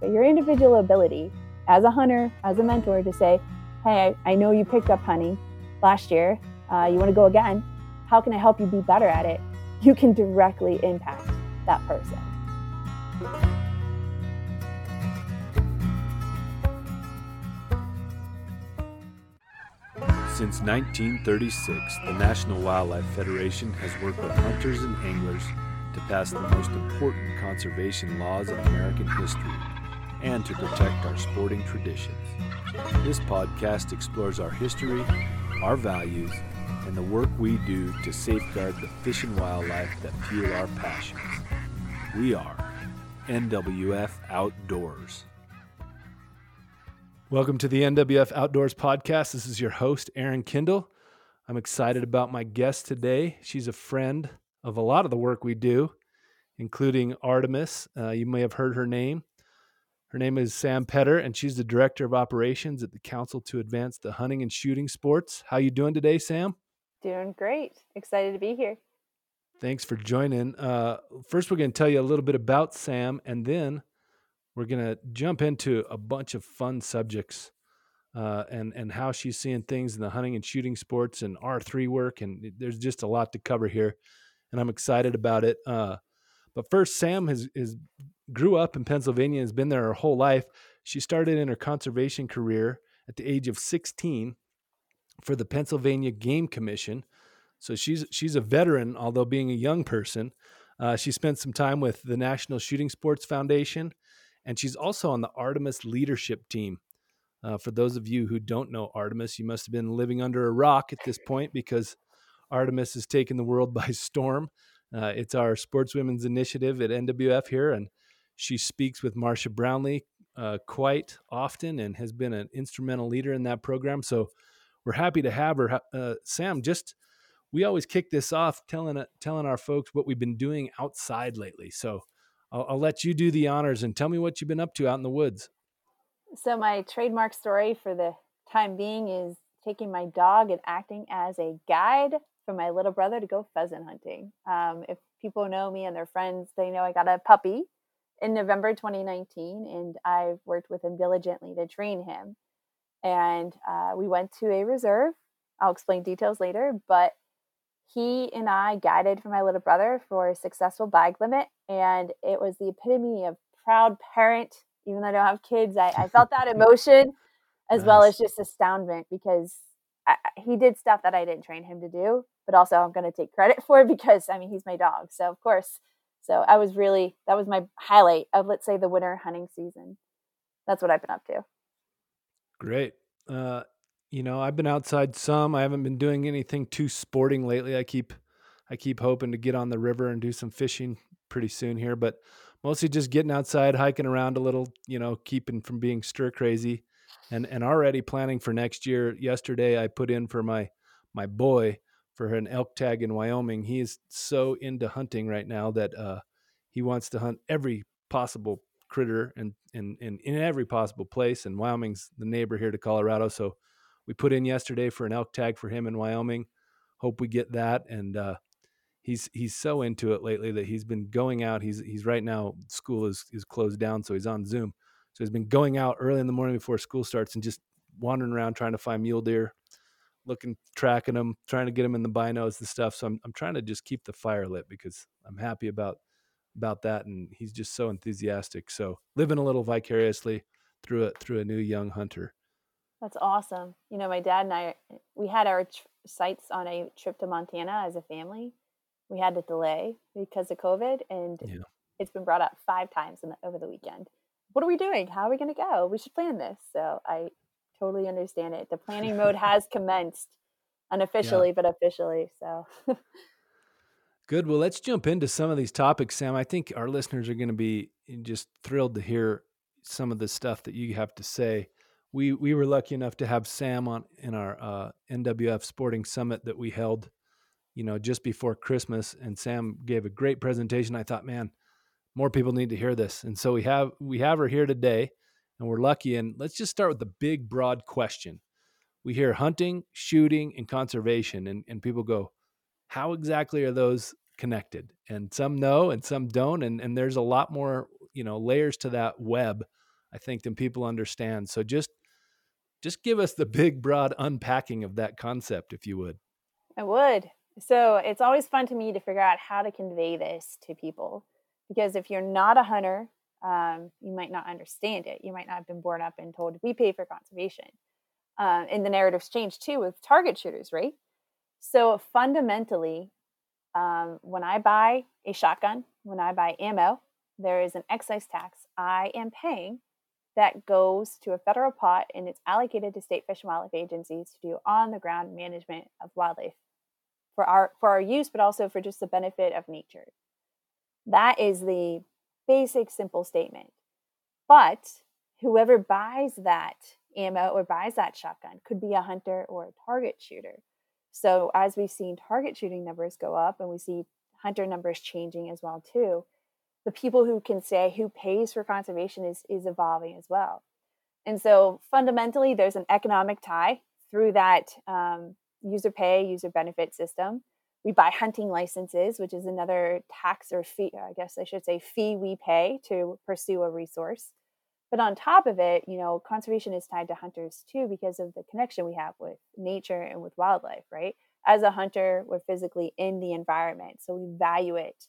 But your individual ability as a hunter, as a mentor, to say, hey, I, know you picked up hunting last year, uh, you want to go again, how can I help you be better at it? You can directly impact that person. Since 1936, the National Wildlife Federation has worked with hunters and anglers to pass the most important conservation laws in American history and to protect our sporting traditions. This podcast explores our history, our values, and the work we do to safeguard the fish and wildlife that fuel our passions. We are NWF Outdoors. Welcome to the NWF Outdoors podcast. This is your host, Aaron Kindle. I'm excited about my guest today. She's a friend of a lot of the work we do, including Artemis. Uh, you may have heard her name. Her name is Sam Pedder, and she's the director of operations at the Council to Advance the Hunting and Shooting Sports. How you doing today, Sam? Doing great. Excited to be here. Thanks for joining. Uh, first, we're going to tell you a little bit about Sam, and then we're going to jump into a bunch of fun subjects uh, and and how she's seeing things in the hunting and shooting sports and R three work, and there's just a lot to cover here, and I'm excited about it. Uh, but first, Sam has is grew up in Pennsylvania, and has been there her whole life. She started in her conservation career at the age of 16 for the Pennsylvania Game Commission. So she's she's a veteran, although being a young person. Uh, she spent some time with the National Shooting Sports Foundation and she's also on the Artemis leadership team. Uh, for those of you who don't know Artemis, you must have been living under a rock at this point because Artemis has taken the world by storm. Uh, it's our sportswomen's initiative at NWF here, and she speaks with Marcia Brownlee uh, quite often and has been an instrumental leader in that program. So we're happy to have her. Uh, Sam, just we always kick this off telling telling our folks what we've been doing outside lately. So I'll, I'll let you do the honors and tell me what you've been up to out in the woods. So my trademark story for the time being is taking my dog and acting as a guide for my little brother to go pheasant hunting. Um, if people know me and their friends, they know I got a puppy in November 2019, and I've worked with him diligently to train him. And uh, we went to a reserve. I'll explain details later, but he and I guided for my little brother for a successful bag limit, and it was the epitome of proud parent. Even though I don't have kids, I, I felt that emotion as nice. well as just astoundment because I, he did stuff that I didn't train him to do, but also I'm going to take credit for because I mean he's my dog, so of course. So I was really that was my highlight of let's say the winter hunting season. That's what I've been up to. Great. Uh, you know, I've been outside some. I haven't been doing anything too sporting lately. I keep I keep hoping to get on the river and do some fishing pretty soon here, but mostly just getting outside, hiking around a little, you know, keeping from being stir crazy and and already planning for next year. Yesterday I put in for my my boy for an elk tag in Wyoming. He is so into hunting right now that uh he wants to hunt every possible critter and in, in, in every possible place. And Wyoming's the neighbor here to Colorado. So we put in yesterday for an elk tag for him in Wyoming. Hope we get that. And uh, he's he's so into it lately that he's been going out. He's he's right now school is is closed down, so he's on Zoom. So he's been going out early in the morning before school starts and just wandering around trying to find mule deer, looking, tracking them, trying to get them in the binos and stuff. So I'm I'm trying to just keep the fire lit because I'm happy about about that, and he's just so enthusiastic. So living a little vicariously through it through a new young hunter. That's awesome. You know, my dad and I, eh, we had our tr- sights on a trip to Montana as a family. We had to delay because of COVID, and yeah. it's been brought up five times the, over the weekend. What are we doing? How are we going to go? We should plan this. So I totally understand it. The planning mode has commenced unofficially, yeah. but officially. So good. Well, let's jump into some of these topics, Sam. I think our listeners are going to be just thrilled to hear some of the stuff that you have to say. We we were lucky enough to have Sam on in our uh, NWF Sporting Summit that we held, you know, just before Christmas, and Sam gave a great presentation. I thought, man, more people need to hear this, and so we have we have her here today, and we're lucky. And let's just start with the big, broad question. We hear hunting, shooting, and conservation, and and people go, how exactly are those connected? And some know, and some don't, and and there's a lot more you know layers to that web I think, than people understand. So just just give us the big broad unpacking of that concept if you would. I would. So it's always fun to me to figure out how to convey this to people because if you're not a hunter, um, you might not understand it. You might not have been born up and told we pay for conservation. Uh, and the narratives change too with target shooters, right? So fundamentally, um, when I buy a shotgun, when I buy ammo, there is an excise tax I am paying that goes to a federal pot and it's allocated to state fish and wildlife agencies to do on the ground management of wildlife for our for our use but also for just the benefit of nature. That is the basic simple statement. But whoever buys that ammo or buys that shotgun could be a hunter or a target shooter so as we've seen target shooting numbers go up and we see hunter numbers changing as well too the people who can say who pays for conservation is is evolving as well. And so fundamentally there's an economic tie through that um, user pay user benefit system. We buy hunting licenses which is another tax or fee i guess i should say fee we pay to pursue a resource but on top of it you know conservation is tied to hunters too because of the connection we have with nature and with wildlife right as a hunter we're physically in the environment so we value it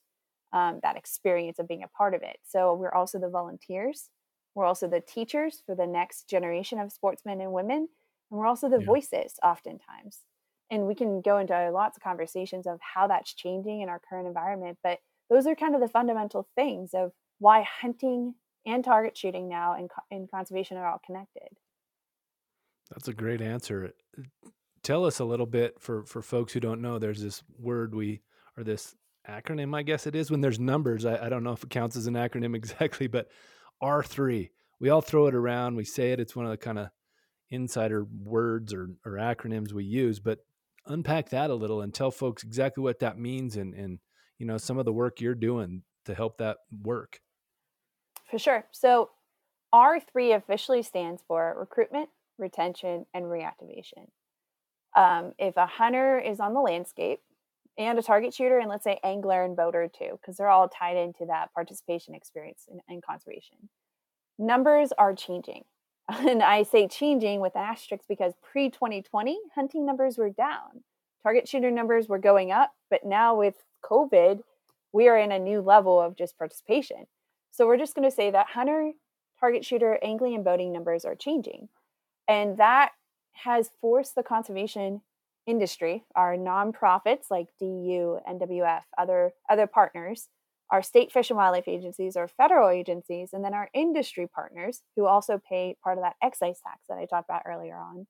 um, that experience of being a part of it. So we're also the volunteers. We're also the teachers for the next generation of sportsmen and women. And we're also the yeah. voices oftentimes. And we can go into lots of conversations of how that's changing in our current environment. But those are kind of the fundamental things of why hunting and target shooting now and, and conservation are all connected. That's a great answer. Tell us a little bit for, for folks who don't know, there's this word we, or this acronym, I guess it is. When there's numbers, I, I don't know if it counts as an acronym exactly, but R3. We all throw it around. We say it. It's one of the kind of insider words or, or acronyms we use. But unpack that a little and tell folks exactly what that means and, and you know some of the work you're doing to help that work. For sure. So R3 officially stands for recruitment, retention, and reactivation. Um, if a hunter is on the landscape and a target shooter and let's say angler and boater too because they're all tied into that participation experience in conservation numbers are changing and i say changing with asterisks because pre-2020 hunting numbers were down target shooter numbers were going up but now with covid we are in a new level of just participation so we're just going to say that hunter target shooter angling and boating numbers are changing and that has forced the conservation industry, our nonprofits like DU, NWF, other other partners, our state fish and wildlife agencies, our federal agencies, and then our industry partners who also pay part of that excise tax that I talked about earlier on.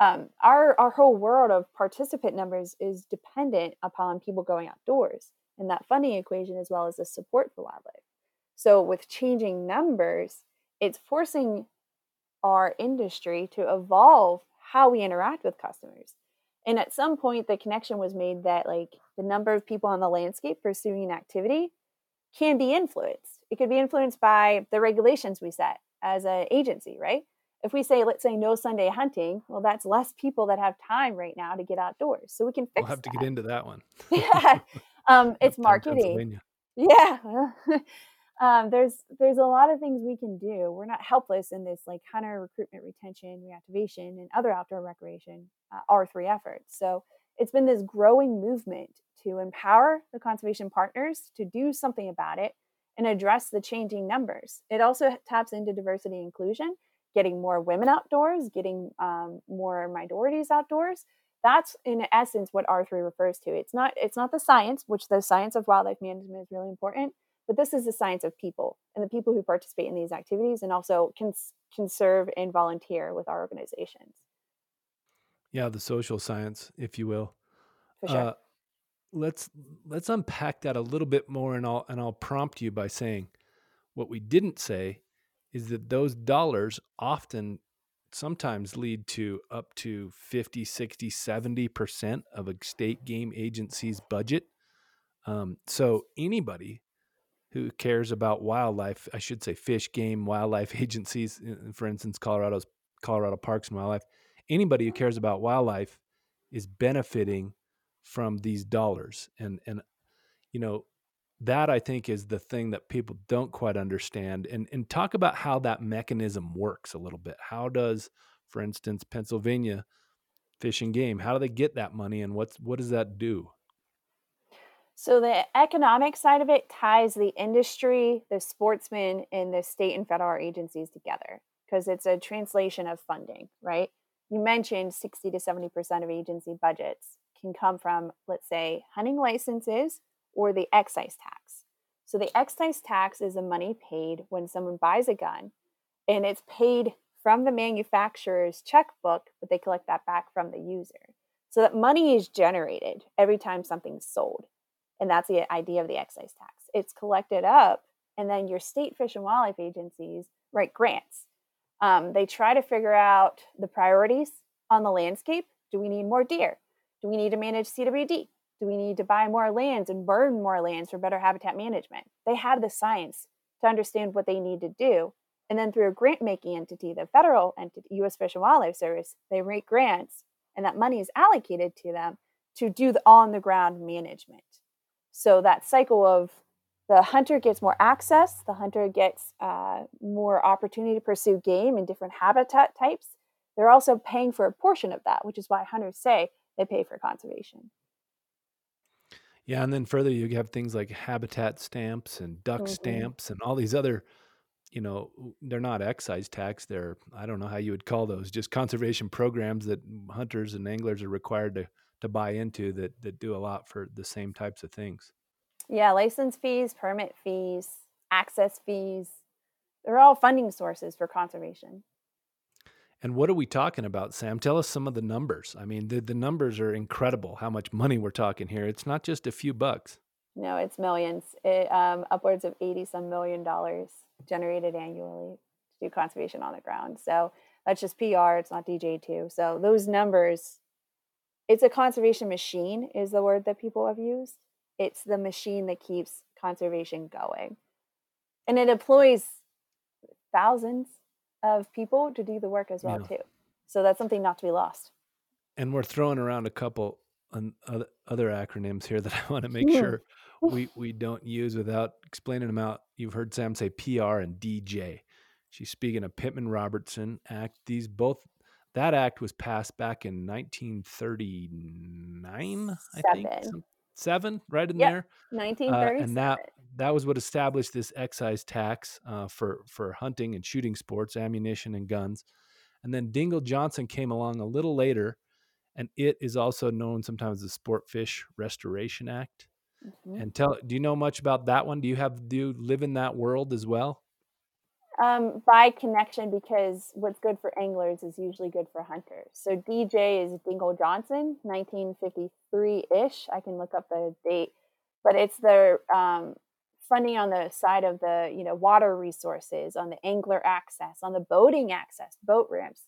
Um, our our whole world of participant numbers is dependent upon people going outdoors and that funding equation as well as the support for wildlife. So with changing numbers, it's forcing our industry to evolve how we interact with customers. And at some point the connection was made that like the number of people on the landscape pursuing an activity can be influenced. It could be influenced by the regulations we set as an agency right? If we say let's say no sunday hunting well that's less people that have time right now to get outdoors so we can fix we'll have that. to get into that one. Yeah. Um, it's marketing. Yeah um, there's there's a lot of things we can do. We're not helpless in this like hunter recruitment, retention, reactivation, and other outdoor recreation uh, R3 efforts. So it's been this growing movement to empower the conservation partners to do something about it, and address the changing numbers. It also taps into diversity inclusion, getting more women outdoors, getting um, more minorities outdoors. That's in essence what R3 refers to. It's not it's not the science, which the science of wildlife management is really important, but this is the science of people and the people who participate in these activities and also can can serve and volunteer with our organizations. Yeah, the social science, if you will. For sure. Uh, let's let's unpack that a little bit more and I'll and I'll prompt you by saying what we didn't say is that those dollars often sometimes lead to up to 50 60 70% of a state game agency's budget um, so anybody who cares about wildlife i should say fish game wildlife agencies for instance colorado's colorado parks and wildlife. Anybody who uh-huh. cares about wildlife is benefiting from these dollars. And and you know that i think is the thing that people don't quite understand. And and talk about how that mechanism works a little bit. How does for instance pennsylvania fish and game how do they get that money and what's what does that do so the economic side of it ties the industry the sportsmen and the state and federal agencies together because it's a translation of funding right you mentioned 60 to 70% of agency budgets can come from, let's say, hunting licenses or the excise tax. So the excise tax is the money paid when someone buys a gun and it's paid from the manufacturer's checkbook, but they collect that back from the user. So that money is generated every time something's sold. And that's the idea of the excise tax. It's collected up, and then your state fish and wildlife agencies write grants. Um, they try to figure out the priorities on the landscape. Do we need more deer? Do we need to manage CWD? Do we need to buy more lands and burn more lands for better habitat management? They have the science to understand what they need to do. And then through a grant making entity, the federal entity, U.S. Fish and Wildlife Service, they write grants and that money is allocated to them to do the on the ground management. So that cycle of the hunter gets more access, the hunter gets uh, more opportunity to pursue game in different habitat types. They're also paying for a portion of that, which is why hunters say they pay for conservation. Yeah, and then further you have things like habitat stamps and duck mm-hmm. stamps and all these other, you know, they're not excise tax. They're I don't know how you would call those, just conservation programs that hunters and anglers are required to to buy into that that do a lot for the same types of things. Yeah, license fees, permit fees, access fees, they're all funding sources for conservation. And what are we talking about, Sam? Tell us some of the numbers. I mean, the, the numbers are incredible how much money we're talking here. It's not just a few bucks. No, it's millions. It, um, upwards of 80 some million dollars generated annually to do conservation on the ground. So that's just PR, it's not DJ2. So those numbers, it's a conservation machine, is the word that people have used. It's the machine that keeps conservation going. And it employs thousands of people to do the work as well yeah. too. So that's something not to be lost. And we're throwing around a couple other acronyms here that I want to make hmm. sure we we don't use without explaining them out. You've heard Sam say PR and DJ. She's speaking of Pittman Robertson Act. These both that act was passed back in 1939, I think. Seven, right in yep. there. 1937. Uh, and that that was what established this excise tax uh, for for hunting and shooting sports, ammunition and guns. And then Dingell Johnson came along a little later, and it is also known sometimes as the Sport Fish Restoration Act. Mm-hmm. And tell, do you know much about that one? Do you have do you live in that world as well? Um, by connection, because what's good for anglers is usually good for hunters. So DJ is Dingell Johnson, 1953 ish. I can look up the date, but it's the um, funding on the side of the you know water resources on the angler access on the boating access boat ramps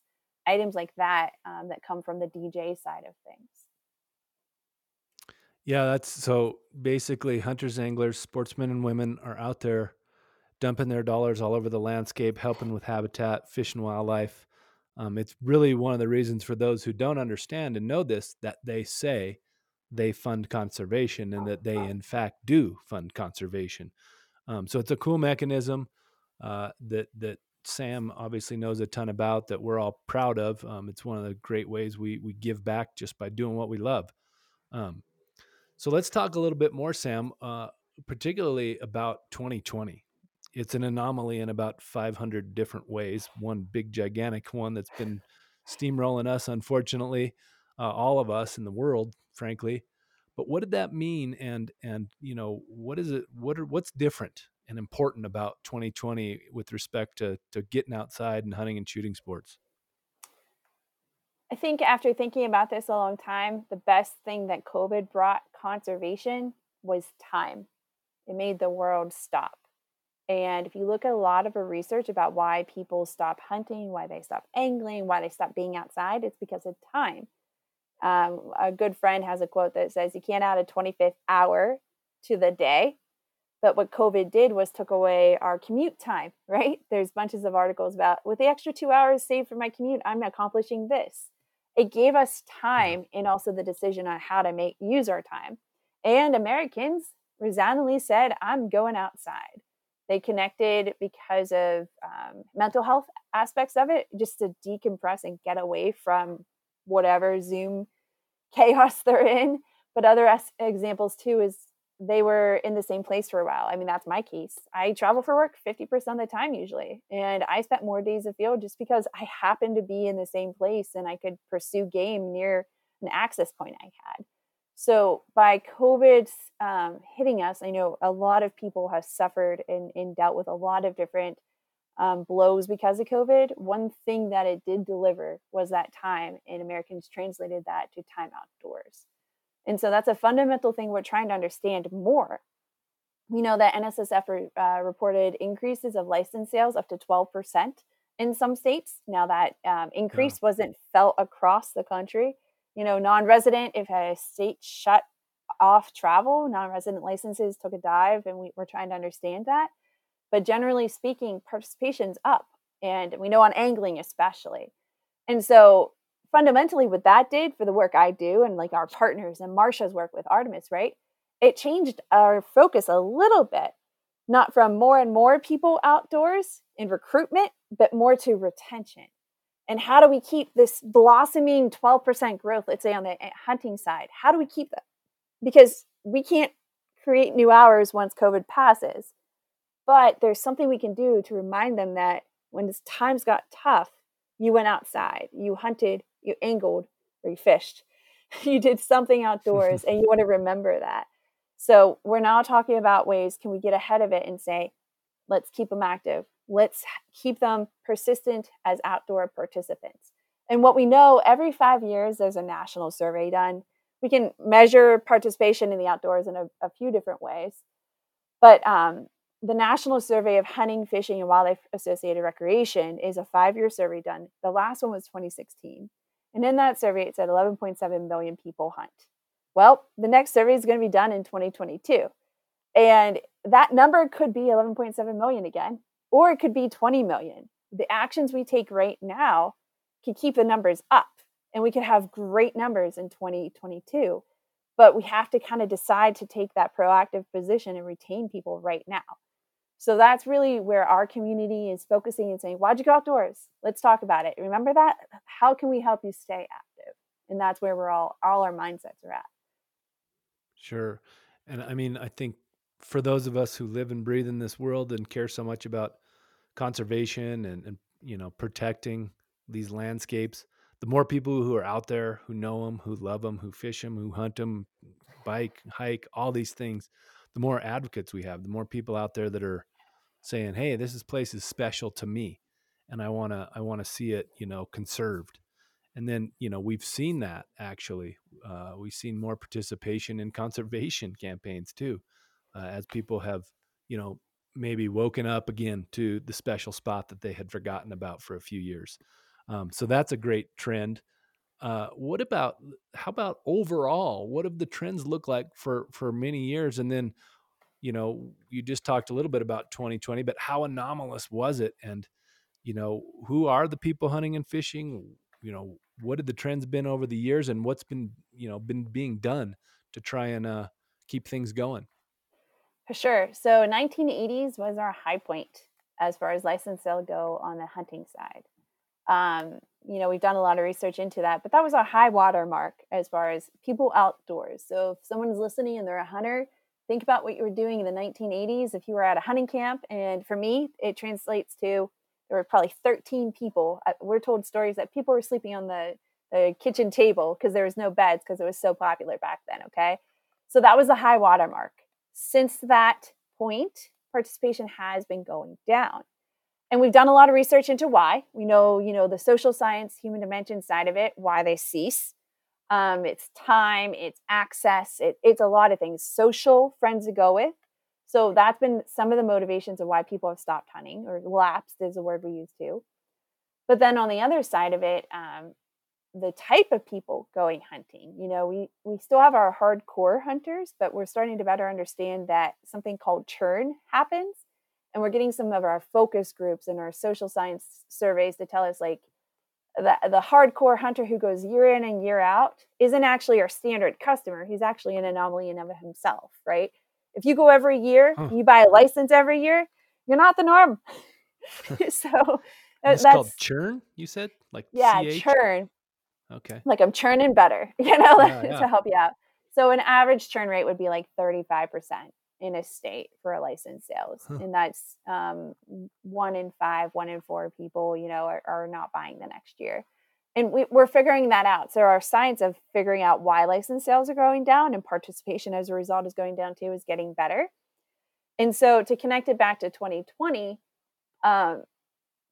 items like that um, that come from the dj side of things yeah that's so basically hunters anglers sportsmen and women are out there dumping their dollars all over the landscape helping with habitat fish and wildlife um, it's really one of the reasons for those who don't understand and know this that they say they fund conservation and that they in fact do fund conservation. Um, so it's a cool mechanism uh, that that Sam obviously knows a ton about that we're all proud of. Um, it's one of the great ways we we give back just by doing what we love. Um, so let's talk a little bit more, Sam. Uh, particularly about 2020. It's an anomaly in about 500 different ways. One big, gigantic one that's been steamrolling us, unfortunately, uh, all of us in the world, frankly. But what did that mean? And and you know, what is it? What are what's different and important about 2020 with respect to to getting outside and hunting and shooting sports? I think after thinking about this a long time, the best thing that COVID brought conservation was time. It made the world stop. And if you look at a lot of the research about why people stop hunting, why they stop angling, why they stop being outside, it's because of time. Um, a good friend has a quote that says, You can't add a 25th hour to the day. But what COVID did was took away our commute time, right? There's bunches of articles about with the extra two hours saved for my commute, I'm accomplishing this. It gave us time and also the decision on how to make use our time. And Americans resoundingly said, I'm going outside. They connected because of um, mental health aspects of it, just to decompress and get away from whatever Zoom chaos they're in. But other as- examples too is they were in the same place for a while. I mean, that's my case. I travel for work 50% of the time usually. And I spent more days afield just because I happened to be in the same place and I could pursue game near an access point I had. So by COVID um, hitting us, I know a lot of people have suffered and, and dealt with a lot of different um, blows because of COVID. One thing that it did deliver was that time, and Americans translated that to time outdoors. And so that's a fundamental thing we're trying to understand more. We know that NSSF uh, reported increases of license sales up to 12% in some states. Now, that um, increase yeah. wasn't felt across the country you know, non-resident, if a state shut off travel, non-resident licenses took a dive, and we, we're trying to understand that. But generally speaking, participation's up, and we know on angling especially. And so fundamentally, what that did for the work I do, and like our partners and Marcia's work with Artemis, right? It changed our focus a little bit, not from more and more people outdoors in recruitment, but more to retention and how do we keep this blossoming 12% growth let's say on the eh, hunting side? How do we keep that? Because we can't create new hours once covid passes but there's something we can do to remind them that when times got tough you went outside you hunted you angled or you fished. You did something outdoors and you want to remember that. So we're now talking about ways can we get ahead of it and say let's keep them active let's keep them persistent as outdoor participants. And what we know every five years, there's a national survey done. We can measure participation in the outdoors in a, a few different ways. But um, the National Survey of Hunting, Fishing, and Wildlife Associated Recreation is a five year survey done. The last one was 2016. And in that survey, it said 11.7 million people hunt. Well, the next survey is going to be done in 2022. And that number could be 11.7 million again or it could be 20 million. The actions we take right now can keep the numbers up and we could have great numbers in 2022. But we have to kind of decide to take that proactive position and retain people right now. So that's really where our community is focusing and saying, Why'd you go outdoors? Let's talk about it. Remember that? How can we help you stay active? And that's where we're all all our mindsets are at. Sure. And I mean, I think for those of us who live and breathe in this world and care so much about conservation and, and you know protecting these landscapes the more people who are out there who know them who love them who fish them who hunt them bike hike all these things the more advocates we have the more people out there that are saying hey this is place is special to me and i want to i want to see it you know conserved. And then you know we've seen that actually uh, we've seen more participation in conservation campaigns too uh, as people have you know maybe woken up again to the special spot that they had forgotten about for a few years. Um, so that's a great trend. Uh, what about how about overall? What have the trends look like for for many years? And then you know you just talked a little bit about 2020 but how anomalous was it? And you know who are the people hunting and fishing? You know what have the trends been over the years? And what's been you know been being done to try and uh, keep things going for sure. So 1980s was our high point as far as license sale go on the hunting side. Um, you know, we've done a lot of research into that, but that was our high water mark as far as people outdoors. So if someone's listening and they're a hunter, think about what you were doing in the 1980s if you were at a hunting camp. And for me, it translates to there were probably 13 people. We're told stories that people were sleeping on the, the kitchen table because there was no beds because it was so popular back then. Okay. So that was the high water mark. Since that point, participation has been going down. And we've done a lot of research into why. We know, you know, the social science, human dimension side of it, why they cease. Um, it's time, it's access, it, it's a lot of things. Social friends to go with. So that's been some of the motivations of why people have stopped hunting or lapsed is a word we use too. But then on the other side of it, um, the type of people going hunting. You know, we we still have our hardcore hunters, but we're starting to better understand that something called churn happens, and we're getting some of our focus groups and our social science surveys to tell us like the the hardcore hunter who goes year in and year out isn't actually our standard customer. He's actually an anomaly in of himself, right? If you go every year, huh. you buy a license every year, you're not the norm. so it's called churn. You said like yeah, C-H? churn. Okay. Like I'm churning better, you know, yeah, yeah. to help you out. So an average churn rate would be like 35% in a state for a license sales. Huh. And that's um, one in five, one in four people, you know, are, are not buying the next year. And we, we're figuring that out. So our science of figuring out why license sales are going down and participation as a result is going down too is getting better. And so to connect it back to 2020, um,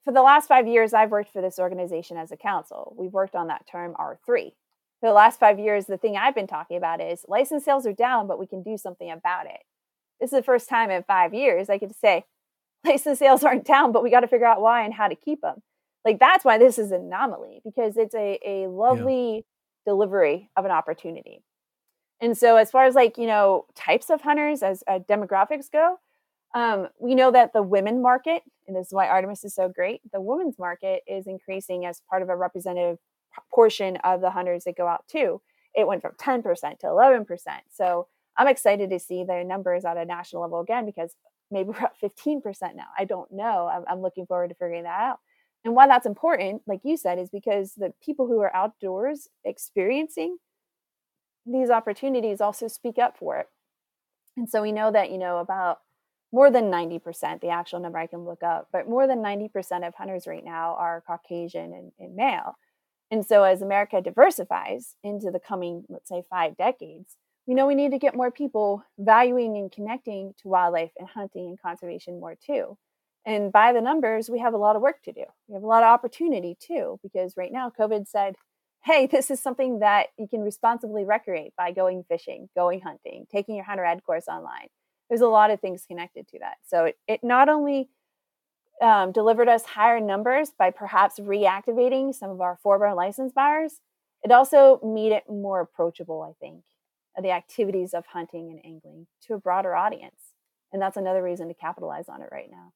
for the last five years, I've worked for this organization as a council. We've worked on that term R3. For the last five years, the thing I've been talking about is license sales are down, but we can do something about it. This is the first time in five years I could say license sales aren't down, but we got to figure out why and how to keep them. Like that's why this is an anomaly because it's a, a lovely yeah. delivery of an opportunity. And so, as far as like, you know, types of hunters as uh, demographics go, um, we know that the women market, and this is why Artemis is so great, the women's market is increasing as part of a representative portion of the hunters that go out too. It went from 10% to 11%. So I'm excited to see the numbers at a national level again because maybe we're at 15% now. I don't know. I'm, I'm looking forward to figuring that out. And why that's important, like you said, is because the people who are outdoors experiencing these opportunities also speak up for it. And so we know that, you know, about more than 90%, the actual number I can look up, but more than 90% of hunters right now are Caucasian and, and male. And so as America diversifies into the coming, let's say, five decades, we know we need to get more people valuing and connecting to wildlife and hunting and conservation more too. And by the numbers, we have a lot of work to do. We have a lot of opportunity too, because right now COVID said, hey, this is something that you can responsibly recreate by going fishing, going hunting, taking your hunter ed course online there's a lot of things connected to that. So it, it not only um, delivered us higher numbers by perhaps reactivating some of our former license buyers, it also made it more approachable, I think, the activities of hunting and angling to a broader audience. And that's another reason to capitalize on it right now.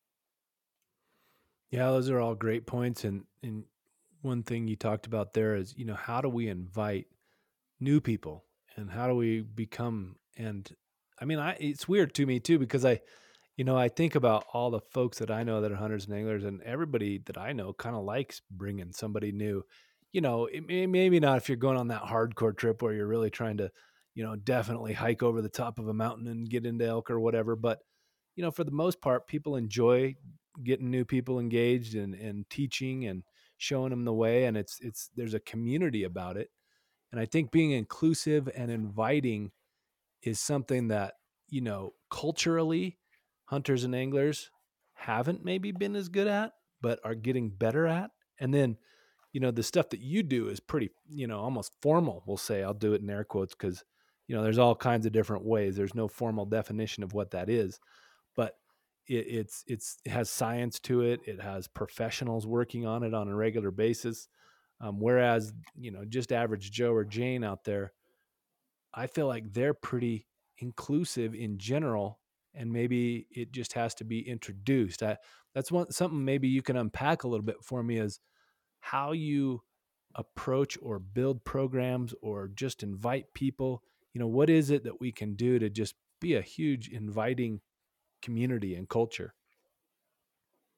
Yeah, those are all great points. And, and one thing you talked about there is, you know, how do we invite new people and how do we become and I mean, I it's weird to me too because I, you know, I think about all the folks that I know that are hunters and anglers, and everybody that I know kind of likes bringing somebody new. You know, it, maybe not if you're going on that hardcore trip where you're really trying to, you know, definitely hike over the top of a mountain and get into elk or whatever. But, you know, for the most part, people enjoy getting new people engaged and and teaching and showing them the way, and it's it's there's a community about it. And I think being inclusive and inviting is something that you know culturally hunters and anglers haven't maybe been as good at but are getting better at. And then you know the stuff that you do is pretty you know almost formal we'll say. I'll do it in air quotes because you know there's all kinds of different ways. There's no formal definition of what that is. But it, it's it's it has science to it. It has professionals working on it on a regular basis. Um, whereas you know just average joe or jane out there I feel like they're pretty inclusive in general, and maybe it just has to be introduced. I, that's one something maybe you can unpack a little bit for me is how you approach or build programs or just invite people. You know, what is it that we can do to just be a huge inviting community and culture?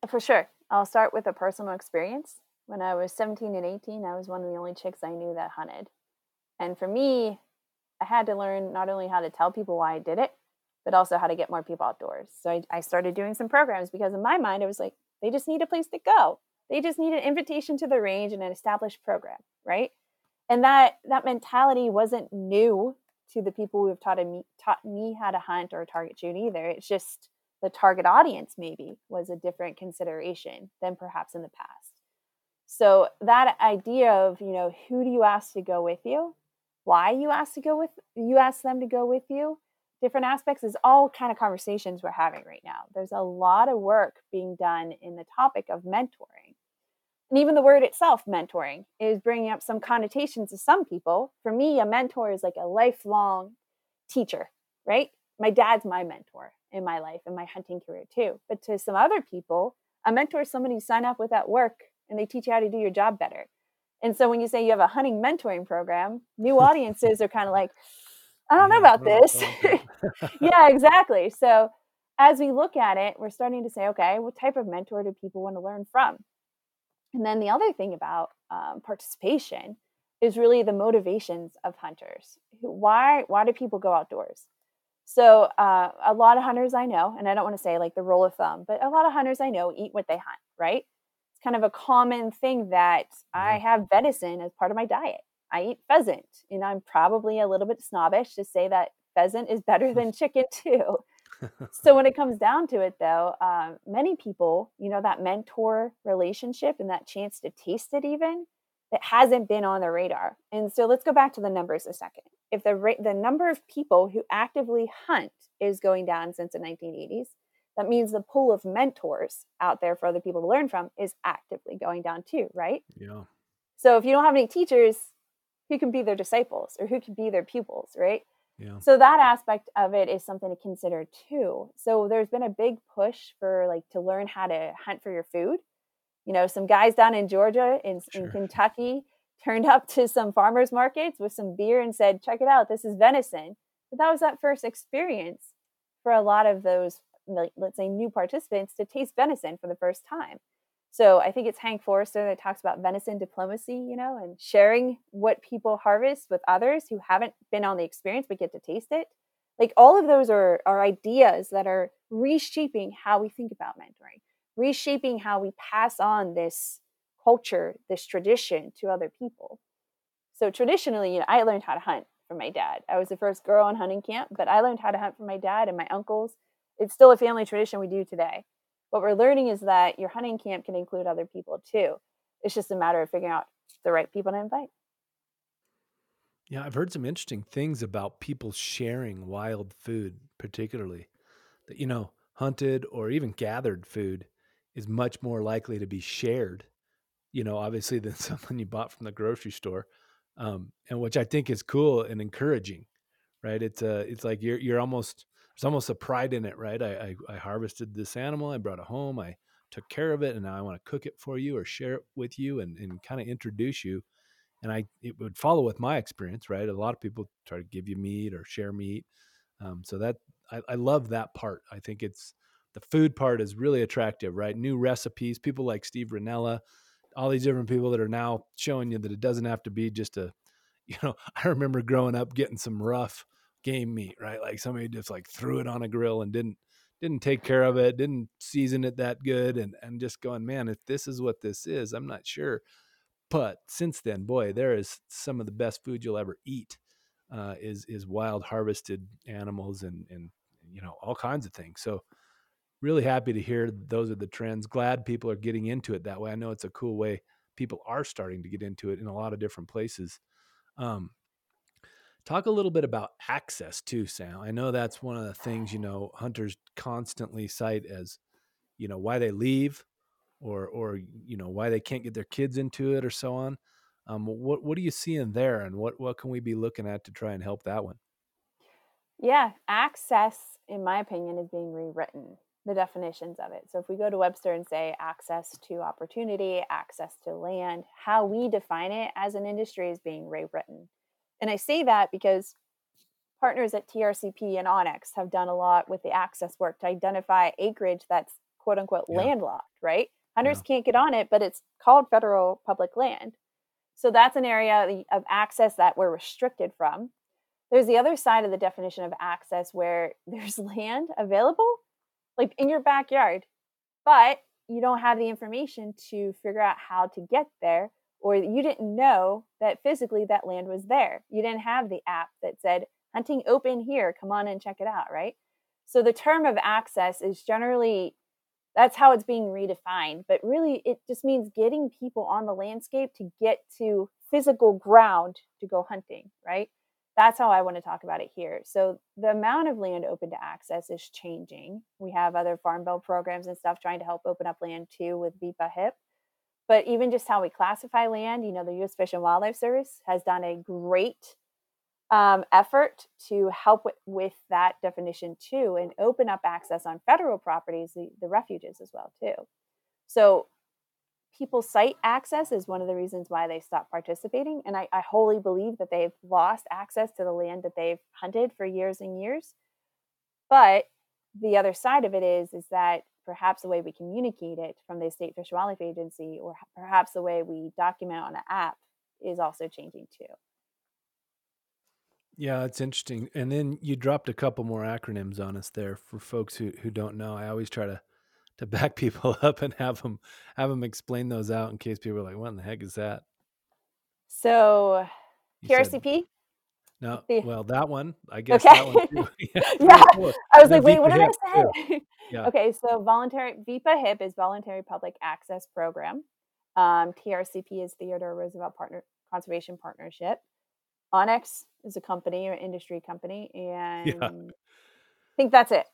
For sure. I'll start with a personal experience. When I was 17 and 18, I was one of the only chicks I knew that hunted. And for me, I had to learn not only how to tell people why I did it, but also how to get more people outdoors. So I, I started doing some programs because in my mind, I was like, they just need a place to go. They just need an invitation to the range and an established program, right? And that that mentality wasn't new to the people who have taught me taught me how to hunt or target shoot either. It's just the target audience maybe was a different consideration than perhaps in the past. So that idea of, you know, who do you ask to go with you? Why you ask to go with you ask them to go with you? Different aspects is all kind of conversations we're having right now. There's a lot of work being done in the topic of mentoring. And even the word itself, mentoring, is bringing up some connotations to some people. For me, a mentor is like a lifelong teacher, right? My dad's my mentor in my life and my hunting career too. But to some other people, a mentor is somebody you sign up with at work and they teach you how to do your job better. And so when you say you have a hunting mentoring program, new audiences are kind of like, I don't know about this. yeah, exactly. So as we look at it, we're starting to say, okay, what type of mentor do people want to learn from? And then the other thing about um, participation is really the motivations of hunters. Why why do people go outdoors? So uh, a lot of hunters I know, and I don't want to say like the rule of thumb, but a lot of hunters I know eat what they hunt, right? Kind of a common thing that I have venison as part of my diet. I eat pheasant, and I'm probably a little bit snobbish to say that pheasant is better than chicken too. so when it comes down to it, though, um, many people, you know, that mentor relationship and that chance to taste it, even that hasn't been on the radar. And so let's go back to the numbers a second. If the rate, the number of people who actively hunt is going down since the 1980s, that means the pool of mentors out there for other people to learn from is actively going down too, right? Yeah. So if you don't have any teachers, who can be their disciples or who can be their pupils, right? Yeah. So that aspect of it is something to consider too. So there's been a big push for like to learn how to hunt for your food you know, some guys down in Georgia, in, sure. in Kentucky, turned up to some farmers markets with some beer and said, check it out, this is venison. But that was that first experience for a lot of those, let's say, new participants to taste venison for the first time. So I think it's Hank Forester that talks about venison diplomacy, you know, and sharing what people harvest with others who haven't been on the experience but get to taste it. Like all of those are, are ideas that are reshaping how we think about mentoring reshaping how we pass on this culture, this tradition to other people. So traditionally, you know, I learned how to hunt from my dad. I was the first girl in hunting camp, but I learned how to hunt from my dad and my uncles. It's still a family tradition we do today. What we're learning is that your hunting camp can include other people too. It's just a matter of figuring out the right people to invite. Yeah, I've heard some interesting things about people sharing wild food, particularly that, you know, hunted or even gathered food is much more likely to be shared, you know, obviously than something you bought from the grocery store. Um, and which I think is cool and encouraging, right? It's uh, it's like you're you're almost there's almost a pride in it, right? I, I, I harvested this animal, I brought it home, I took care of it, and now I want to cook it for you or share it with you and and kind of introduce you. And I it would follow with my experience, right? A lot of people try to give you meat or share meat, um, so that I, I love that part. I think it's the food part is really attractive, right? New recipes, people like Steve Rinella, all these different people that are now showing you that it doesn't have to be just a, you know, I remember growing up getting some rough game meat, right? Like somebody just like threw it on a grill and didn't didn't take care of it, didn't season it that good, and and just going, man, if this is what this is, I'm not sure. But since then, boy, there is some of the best food you'll ever eat. Uh, is is wild harvested animals and and you know all kinds of things. So really happy to hear those are the trends. Glad people are getting into it that way. I know it's a cool way people are starting to get into it in a lot of different places. Um, talk a little bit about access too, Sam. I know that's one of the things you know hunters constantly cite as you know why they leave, or or you know why they can't get their kids into it or so on. Um, what what are you seeing there, and what what can we be looking at to try and help that one? Yeah, access, in my opinion, is being rewritten the definitions of it. So if we go to Webster and say access to opportunity, access to land, how we define it as an industry is being rewritten. And I say that because partners at TRCP and onX have done a lot with the access work to identify acreage that's quote unquote yeah. landlocked, right? Hunters yeah. can't get on it, but it's called federal public land. So that's an area of access that we're restricted from. there's the other side of the definition of access where there's land available, like in your backyard, but you don't have the information to figure out how to get there, or you didn't know that physically that land was there. You didn't have the app that said, hunting open here, come on and check it out, right? So the term of access is generally that's how it's being redefined but really it just means getting people on the landscape to get to physical ground to go hunting right that's how i want to talk about it here so the amount of land open to access is changing we have other farm bill programs and stuff trying to help open up land too with VIPA HIP but even just how we classify land you know the u.s fish and wildlife service has done a great um, effort to help with, with, that definition too and open up access on federal properties, the, the refuges as well too. So people cite access is one of the reasons why they stop participating. And I, I wholly believe that they've lost access to the land that they've hunted for years and years. But the other side of it is, is that perhaps the way we communicate it from the State Fish and Wildlife Agency, or perhaps the way we document on an app, is also changing too. Yeah, it's interesting. And then you dropped a couple more acronyms on us there for folks who, who don't know. I always try to to back people up and have them have them explain those out in case people are like, "What in the heck is that?" So, TRCP. No, well, that one, I guess okay. that one yeah, yeah. I was like, wait, what did I say? Yeah. okay, so voluntary VIPA HIP is voluntary public access program. Um, TRCP is Theodore Roosevelt Partner Conservation Partnership onX is a company or industry company, and yeah. I think that's it.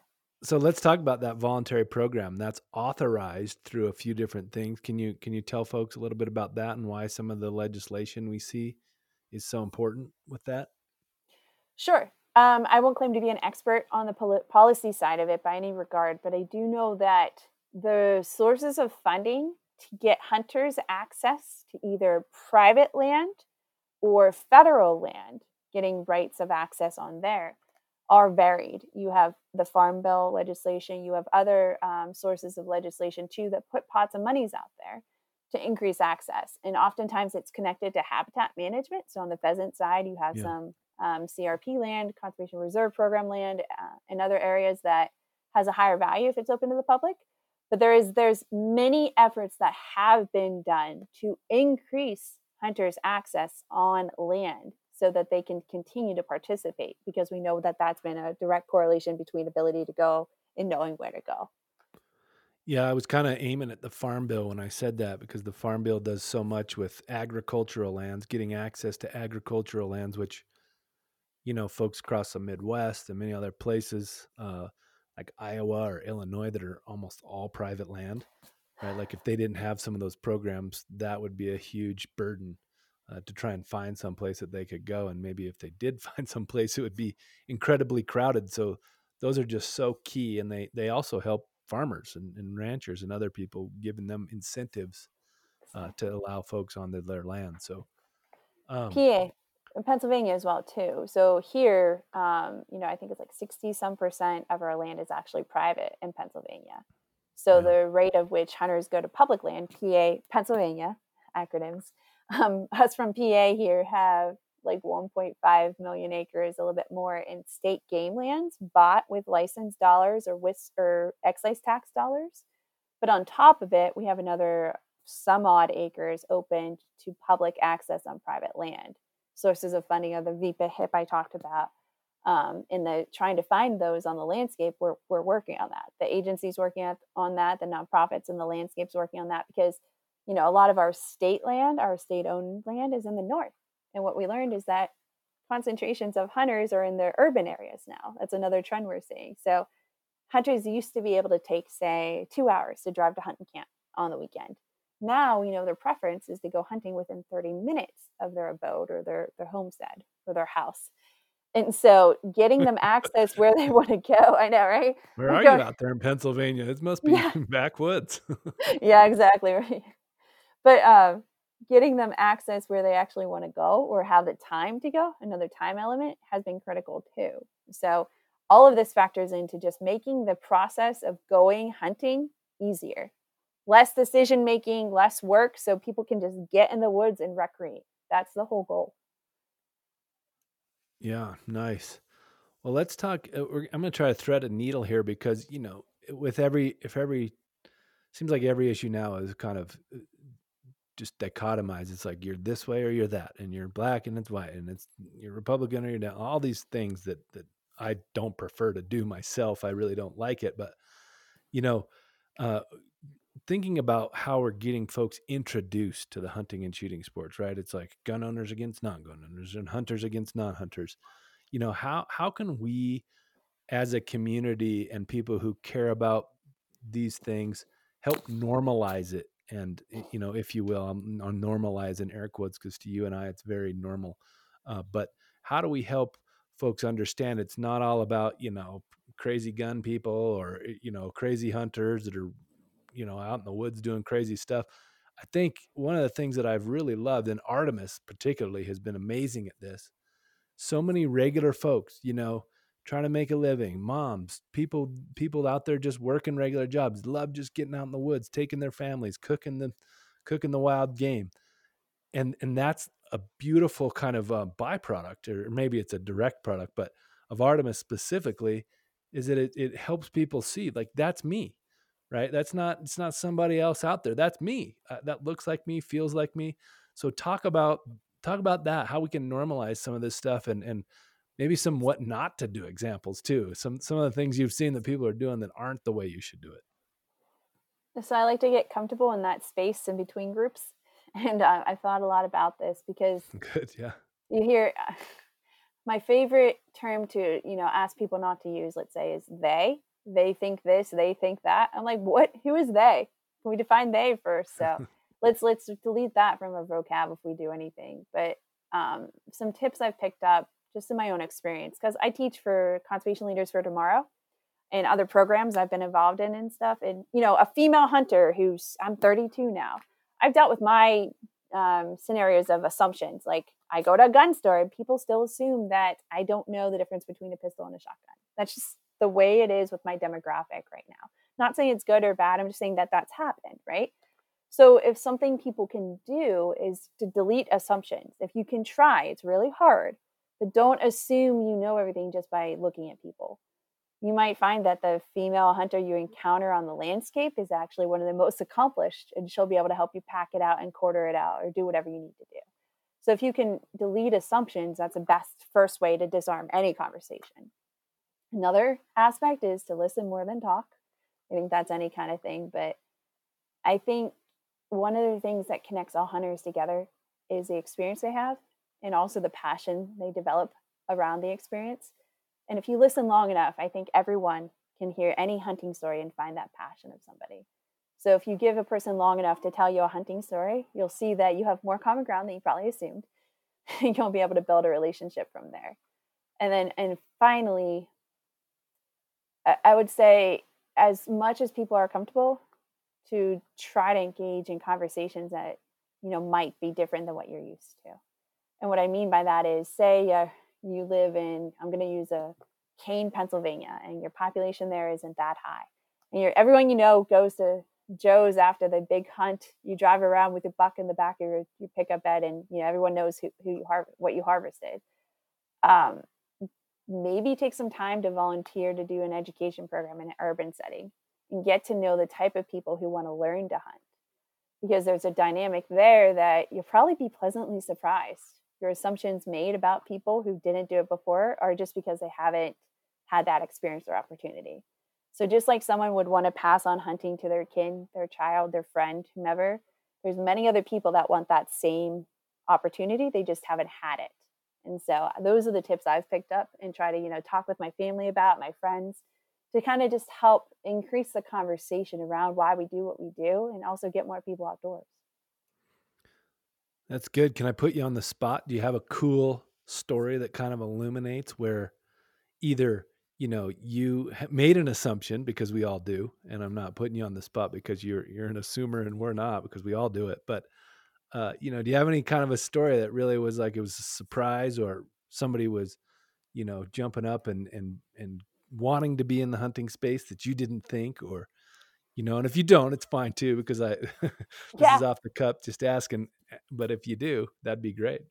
So let's talk about that voluntary program. That's authorized through a few different things. Can you can you tell folks a little bit about that and why some of the legislation we see is so important with that? Sure. Um, I won't claim to be an expert on the pol- policy side of it by any regard, but I do know that the sources of funding to get hunters access to either private land or federal land, getting rights of access on there, are varied. You have the Farm Bill legislation, you have other um, sources of legislation too that put pots of monies out there to increase access. And oftentimes it's connected to habitat management. So on the pheasant side, you have yeah. some um, CRP land, Conservation Reserve Program land, uh, and other areas that has a higher value if it's open to the public. But there is there's many efforts that have been done to increase hunters access on land so that they can continue to participate because we know that that's been a direct correlation between ability to go and knowing where to go. Yeah, I was kind of aiming at the farm bill when I said that because the farm bill does so much with agricultural lands, getting access to agricultural lands, which, you know, folks across the Midwest and many other places, uh, like Iowa or Illinois, that are almost all private land right? Like if they didn't have some of those programs, that would be a huge burden uh, to try and find some place that they could go. And maybe if they did find some place, it would be incredibly crowded. So those are just so key, and they they also help farmers and, and ranchers and other people, giving them incentives uh, to allow folks on their land. So um, PA. In Pennsylvania as well too. So here, um, you know, I think it's like sixty some percent of our land is actually private in Pennsylvania. So yeah. the rate of which hunters go to public land, PA, Pennsylvania, acronyms, um, us from PA here have like 1.5 million acres, a little bit more in state game lands bought with license dollars or with or excise tax dollars. But on top of it, we have another some odd acres opened to public access on private land. Sources of funding are the VIPA HIP I talked about, um, in the trying to find those on the landscape we're, we're working on that the agencies working on that the nonprofits and the landscapes working on that because you know a lot of our state land our state owned land is in the north and what we learned is that concentrations of hunters are in the urban areas now that's another trend we're seeing so hunters used to be able to take say two hours to drive to hunting camp on the weekend now you know their preference is to go hunting within 30 minutes of their abode or their, their homestead or their house and so getting them access where they want to go, I know, right? Where are you out there in Pennsylvania? It must be yeah. backwoods. yeah, exactly right. But uh, getting them access where they actually want to go or have the time to go, another time element, has been critical too. So all of this factors into just making the process of going hunting easier. Less decision making, less work, so people can just get in the woods and recreate. That's the whole goal. Yeah, nice. Well, let's talk. Uh, I'm going to try to thread a needle here because you know, with every if every seems like every issue now is kind of uh, just dichotomized. It's like you're this way or you're that, and you're black and it's white, and it's you're Republican or you're. All these things that that I don't prefer to do myself. I really don't like it, but you know, uh, thinking about how we're getting folks introduced to the hunting and shooting sports, right? It's like gun owners against non-gun owners and hunters against non-hunters. You know, how how can we as a community and people who care about these things help normalize it and you know if you will i'm, I'm normalizing air quotes because to you and i it's very normal uh, but how do we help folks understand it's not all about you know crazy gun people or you know crazy hunters that are you know out in the woods doing crazy stuff? I think one of the things that i've really loved and artemis particularly has been amazing at this so many regular folks you know trying to make a living. Moms people people out there just working regular jobs love just getting out in the woods taking their families cooking the cooking the wild game. And and that's a beautiful kind of uh, byproduct or maybe it's a direct product but of artemis specifically is that it, it helps people see like that's me right? That's not it's not somebody else out there. That's me. Uh, that looks like me feels like me. So talk about talk about that how we can normalize some of this stuff and and maybe some what not to do examples too. Some some of the things you've seen that people are doing that aren't the way you should do it. So I like to get comfortable in that space in between groups, and uh, I thought a lot about this because good, yeah. You hear my favorite term to you know ask people not to use. Let's say is they. They think this. They think that. I'm like, what? Who is they? Can we define they first? So let's let's delete that from our vocab if we do anything. But um, some tips I've picked up just in my own experience because I teach for conservation leaders for tomorrow and other programs I've been involved in and stuff. And you know, a female hunter who's I'm 32 now. I've dealt with my um, scenarios of assumptions. Like I go to a gun store and people still assume that I don't know the difference between a pistol and a shotgun. That's just the way it is with my demographic right now. Not saying it's good or bad. I'm just saying that that's happened, right? So if something people can do is to delete assumptions. If you can try, it's really hard but don't assume you know everything just by looking at people. You might find that the female hunter you encounter on the landscape is actually one of the most accomplished, and she'll be able to help you pack it out and quarter it out or do whatever you need to do. So, if you can delete assumptions, that's the best first way to disarm any conversation. Another aspect is to listen more than talk. I think that's any kind of thing, but I think one of the things that connects all hunters together is the experience they have and also the passion they develop around the experience. And if you listen long enough, I think everyone can hear any hunting story and find that passion of somebody. So if you give a person long enough to tell you a hunting story, you'll see that you have more common ground than you probably assumed. you'll be able to build a relationship from there. And then, and finally, I would say, as much as people are comfortable, to try to engage in conversations that you know might be different than what you're used to. And what I mean by that is, say uh, you live in, I'm going to use a Kane, Pennsylvania, and your population there isn't that high. And you everyone you know goes to Joe's after the big hunt. You drive around with a buck in the back of your, your pickup bed, and you know everyone knows who, who you har- what you harvested. Um, maybe take some time to volunteer to do an education program in an urban setting and get to know the type of people who want to learn to hunt because there's a dynamic there that you'll probably be pleasantly surprised your assumptions made about people who didn't do it before are just because they haven't had that experience or opportunity. So just like someone would want to pass on hunting to their kid, their child, their friend, whomever, there's many other people that want that same opportunity. They just haven't had it. And so uh, those are the tips I've picked up and try to, you know, talk with my family about, my friends, to kind of just help increase the conversation around why we do what we do and also get more people outdoors. That's good. Can I put you on the spot? Do you have a cool story that kind of illuminates where either you know you made an assumption because we all do and i'm not putting you on the spot because you're you're an assumer and we're not because we all do it but uh you know do you have any kind of a story that really was like it was a surprise or somebody was you know jumping up and and and wanting to be in the hunting space that you didn't think or you know and if you don't it's fine too because i this yeah. is off the cup just asking but if you do that'd be great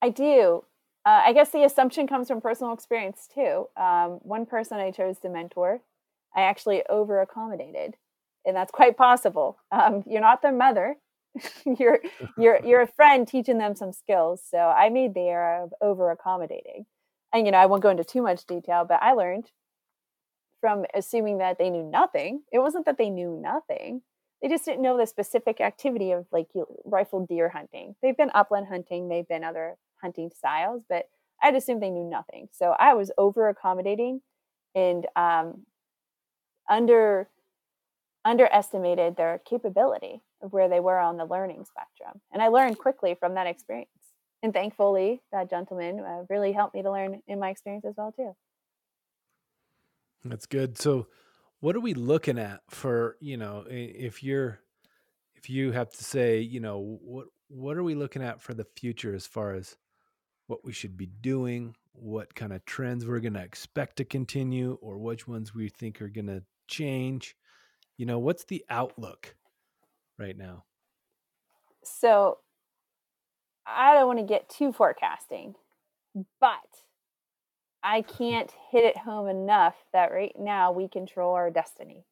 i do uh, I guess the assumption comes from personal experience too. Um, one person I chose to mentor, I actually over accommodated, and that's quite possible. Um, you're not their mother, you're you're you're a friend teaching them some skills. So I made the error of over accommodating, and you know I won't go into too much detail, but I learned from assuming that they knew nothing. It wasn't that they knew nothing. They just didn't know the specific activity of like rifle deer hunting. They've been upland hunting, they've been other hunting styles, but I'd assume they knew nothing. So I was over accommodating and um, under underestimated their capability of where they were on the learning spectrum. And I learned quickly from that experience. And thankfully, that gentleman uh, really helped me to learn in my experience as well too. That's good. So, what are we looking at for you know if you're if you have to say you know what what are we looking at for the future as far as what we should be doing, what kind of trends we're going to expect to continue, or which ones we think are going to change. You know, what's the outlook right now? So, I don't want to get too forecasting, but I can't hit it home enough that right now we control our destiny.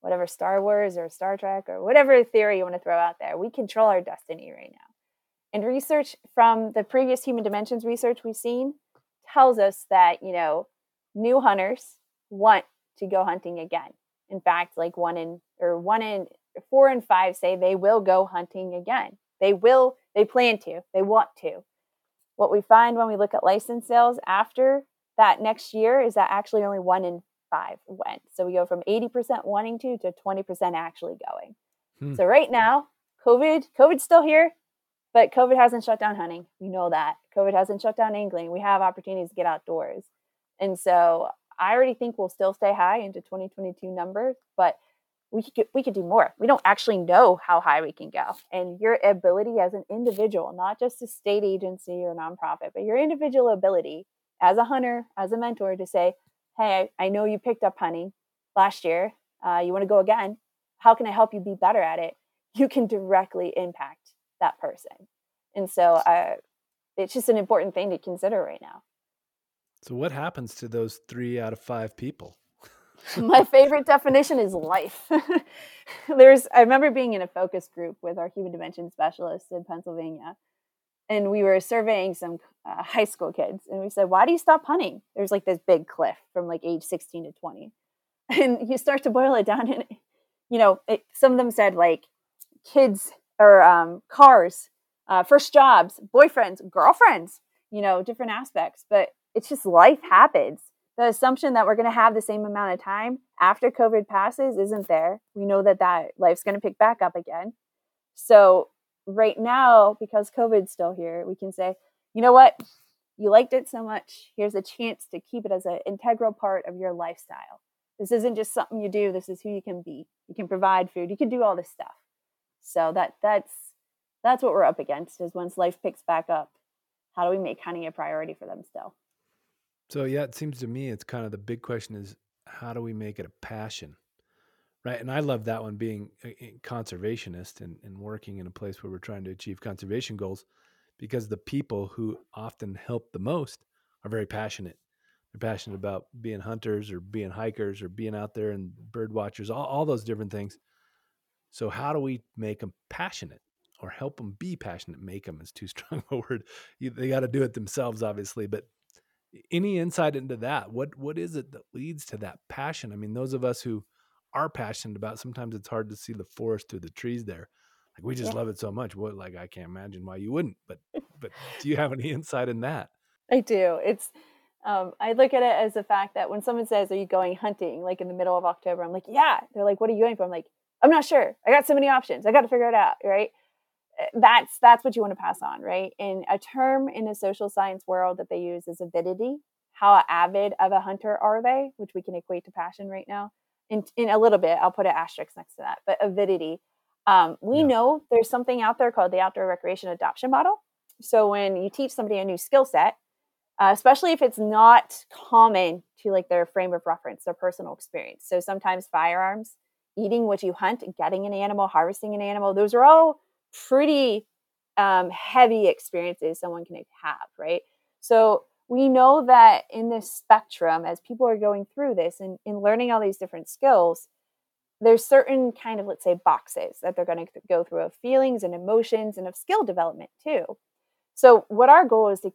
Whatever Star Wars or Star Trek or whatever theory you want to throw out there, we control our destiny right now. And research from the previous human dimensions research we've seen tells us that, you know, new hunters want to go hunting again. In fact, like one in or one in four and five say they will go hunting again. They will, they plan to, they want to. What we find when we look at license sales after that next year is that actually only one in five went. So we go from 80% wanting to to 20% actually going. Hmm. So right now, COVID, COVID's still here, but COVID hasn't shut down hunting. We know that. COVID hasn't shut down angling. We have opportunities to get outdoors. And so I already think we'll still stay high into 2022 numbers, but we could we could do more. We don't actually know how high we can go. And your ability as an individual, not just a state agency or nonprofit, but your individual ability as a hunter, as a mentor, to say, hey, I, I know you picked up hunting last year. Uh, you want to go again? How can I help you be better at it? You can directly impact that person. And so uh, it's just an important thing to consider right now. So, what happens to those three out of five people? My favorite definition is life. There's, I remember being in a focus group with our human dimension specialists in Pennsylvania, and we were surveying some uh, high school kids and we said why do you stop hunting? There's like this big cliff from like age 16 to 20 and you start to boil it down and you know it, some of them said like kids or um, cars uh, first jobs boyfriends girlfriends you know different aspects but it's just life happens. The assumption that we're going to have the same amount of time after covid passes isn't there. We know that that life's going to pick back up again. So right now, because COVID's still here, we can say, you know what? You liked it so much. Here's a chance to keep it as an integral part of your lifestyle. This isn't just something you do. This is who you can be. You can provide food. You can do all this stuff. So that that's that's what we're up against. Is once life picks back up, how do we make hunting a priority for them still? So yeah, it seems to me it's kind of the big question is how do we make it a passion? Right. And I love that one being a conservationist and, and working in a place where we're trying to achieve conservation goals because the people who often help the most are very passionate. They're passionate about being hunters or being hikers or being out there and bird watchers, all, all those different things. So, how do we make them passionate or help them be passionate? Make them is too strong a word. You, they got to do it themselves, obviously. But any insight into that? What What is it that leads to that passion? I mean, those of us who are passionate about, sometimes it's hard to see the forest through the trees there. Like we just yeah. love it so much. What like I can't imagine why you wouldn't. But but do you have any insight in that? I do. It's um, I look at it as the fact that when someone says, "Are you going hunting?" like in the middle of October, I'm like, "Yeah." They're like, "What are you going for?" I'm like, "I'm not sure. I got so many options. I got to figure it out." Right? Eh, that's that's what you want to pass on, right? And a term in the social science world that they use is avidity. How avid of a hunter are they? Which we can equate to passion right now in, in a little bit. I'll put an asterisk next to that. But avidity, um, we yeah. know there's something out there called the outdoor recreation adoption model. So when you teach somebody a new skill set, uh, especially if it's not common to like their frame of reference, their personal experience. So sometimes firearms, eating what you hunt, getting an animal, harvesting an animal, those are all pretty um, heavy experiences someone can have, right? So we know that in this spectrum, as people are going through this and, and learning all these different skills, there's certain kind of let's say boxes that they're going to go through of feelings and emotions and of skill development too. So what our goal is to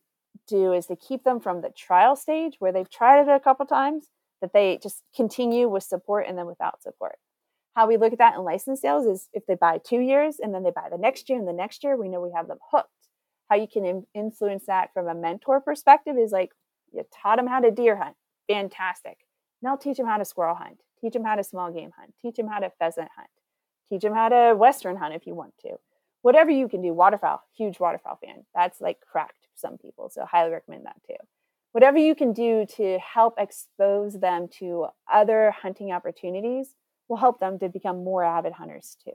do is to keep them from the trial stage where they've tried it a couple times that they just continue with support and then without support. How we look at that in license sales is if they buy two years and then they buy the next year and the next year we know we have them hooked how you can influence that from a mentor perspective is like you taught them how to deer hunt fantastic now teach them how to squirrel hunt Teach them how to small game hunt. Teach them how to pheasant hunt. Teach them how to western hunt if you want to. Whatever you can do. Waterfowl, huge waterfowl fan. That's like cracked some people. So highly recommend that too. Whatever you can do to help expose them to other hunting opportunities will help them to become more avid hunters too.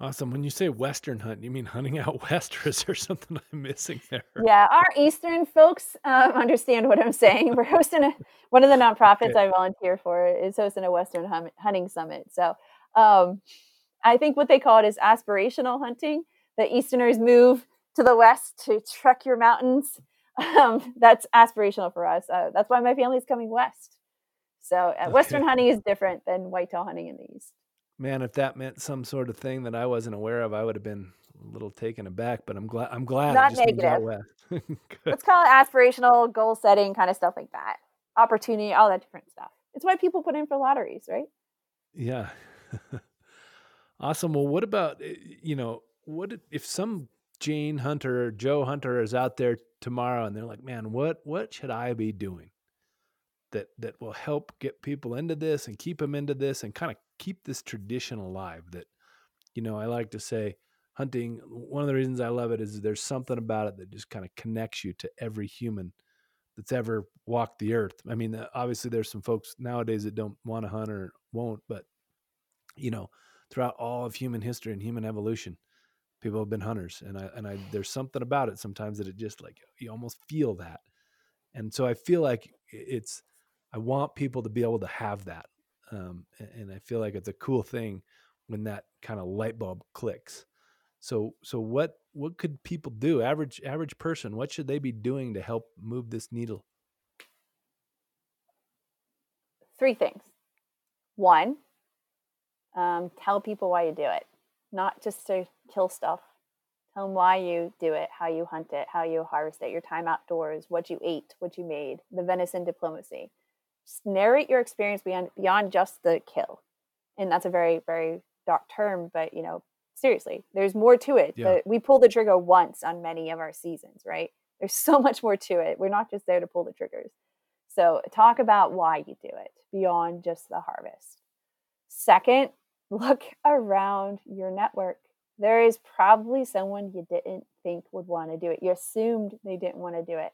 Awesome. When you say Western hunt, you mean hunting out west, or is there something I'm missing there? Yeah, our Eastern folks um, understand what I'm saying. We're hosting a, one of the nonprofits okay. I volunteer for is hosting a Western hum, hunting summit. So um, I think what they call it is aspirational hunting. The Easterners move to the west to trek your mountains. Um, that's aspirational for us. Uh, that's why my family's coming west. So uh, okay. Western hunting is different than whitetail hunting in the East man, if that meant some sort of thing that I wasn't aware of, I would have been a little taken aback. But I'm glad. I'm glad. Not negative. Let's call it aspirational, goal setting, kind of stuff like that. Opportunity, all that different stuff. It's why people put in for lotteries, right? Yeah. awesome. Well, what about eh, you know what if some Jane Hunter or Joe Hunter is out there tomorrow and they're like, man, what what should I be doing? that that will help get people into this and keep them into this and kind of keep this tradition alive that you know i like to say hunting one of the reasons i love it is there's something about it that just kind of connects you to every human that's ever walked the earth i mean uh, obviously there's some folks nowadays that don't want to hunt or won't but you know throughout all of human history and human evolution people have been hunters and i and i there's something about it sometimes that it just like you almost feel that and so i feel like it's I want people to be able to have that. Um, and I feel like it's a cool thing when that kind of light bulb clicks. So, so what, what could people do? Average, average person, what should they be doing to help move this needle? Three things. One, um, tell people why you do it, not just to kill stuff. Tell them why you do it, how you hunt it, how you harvest it, your time outdoors, what you ate, what you made, the venison diplomacy narrate your experience beyond beyond just the kill. And that's a very very dark term but you know seriously there's more to it. Yeah. we pull the trigger once on many of our seasons right? There's so much more to it. We're not just there to pull the triggers. So talk about why you do it beyond just the harvest. Second look around your network. There is probably someone you didn't think would want to do it. You assumed they didn't want to do it.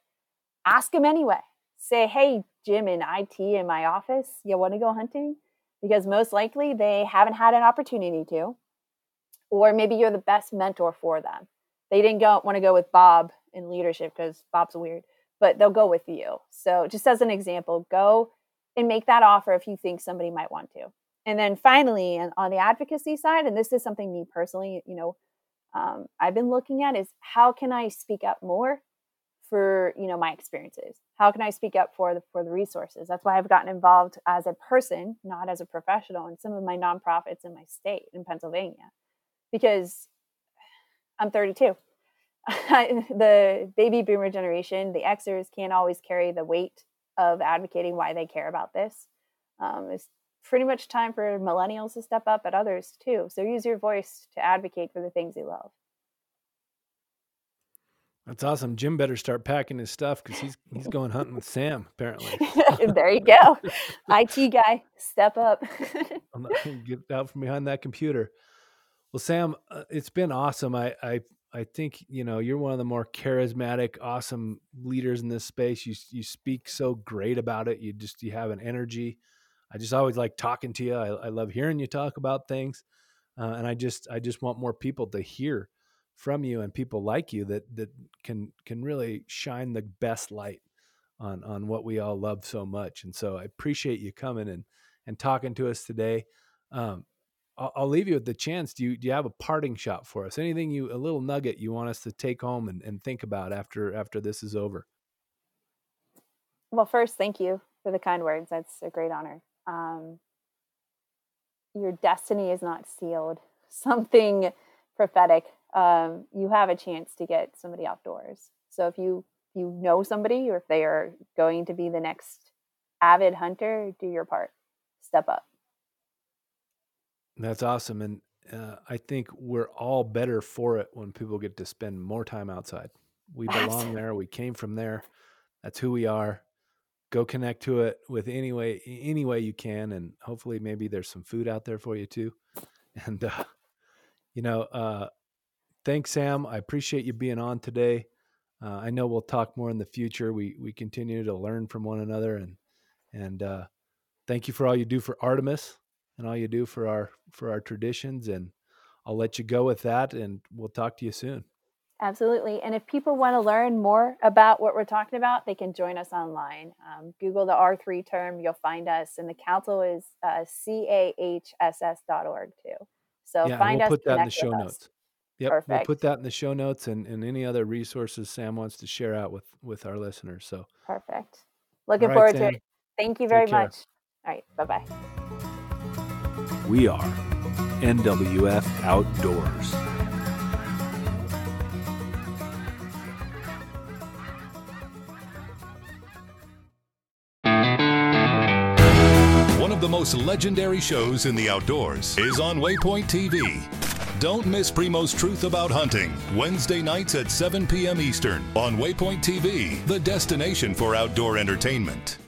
Ask them anyway. Say, hey, Jim in IT in my office, you want to go hunting? Because most likely they haven't had an opportunity to. Or maybe you're the best mentor for them. They didn't go want to go with Bob in leadership because Bob's weird, but they'll go with you. So just as an example, go and make that offer if you think somebody might want to. And then finally, and on the advocacy side, and this is something me personally, you know, um, I've been looking at is how can I speak up more for you know my experiences. How can i speak up for the for the resources? That's why i've gotten involved as a person not as a professional in some of my nonprofits in my state in pennsylvania because i'm 32 the baby boomer generation the xers can't always carry the weight of advocating why they care about this. Um, it's pretty much time for millennials to step up at others too. So use your voice to advocate for the things you love that's awesome. Jim better start packing his stuff because he's he's going hunting with Sam apparently. there you go, IT guy, step up. I'm not gonna get out from behind that computer. Well, Sam, uh, it's been awesome. I I I think you know you're one of the more charismatic, awesome leaders in this space. You you speak so great about it. You just you have an energy. I just always like talking to you. I, I love hearing you talk about things, uh, and I just I just want more people to hear from you and people like you that that can can really shine the best light on on what we all love so much. And so I appreciate you coming and and talking to us today. Um, I'll, I'll, leave you with the chance. Do you do you have a parting shot for us? Anything you a little nugget you want us to take home and, and think about after after this is over? Well, first, thank you for the kind words. That's a great honor. Um, your destiny is not sealed. Something prophetic. Um, you have a chance to get somebody outdoors. So if you you know somebody or if they are going to be the next avid hunter, do your part. Step up. That's awesome. And uh, I think we're all better for it when people get to spend more time outside. We belong there. We came from there. That's who we are. Go connect to it with any way, any way you can, and hopefully, maybe there's some food out there for you too. And uh, you know, uh, thanks, Sam. I appreciate you being on today. Uh, I know we'll talk more in the future. We we continue to learn from one another, and and uh, thank you for all you do for Artemis and all you do for our for our traditions. And I'll let you go with that, and we'll talk to you soon. Absolutely. And if people want to learn more about what we're talking about, they can join us online. Um, Google the R3 term, you'll find us. And the council is uh, cahss.org too. So yeah, find we'll us. put that in the show notes. Yep, Perfect. we'll put that in the show notes and, and any other resources Sam wants to share out with with our listeners. So perfect. Looking right, forward Sam. to it. Thank you very much. All right. Bye bye. we are NWF Outdoors. One of the most legendary shows in the outdoors is on Waypoint TV. Don't miss Primo's Truth About Hunting, Wednesday nights at 7 p.m. Eastern on Waypoint TV, the destination for outdoor entertainment.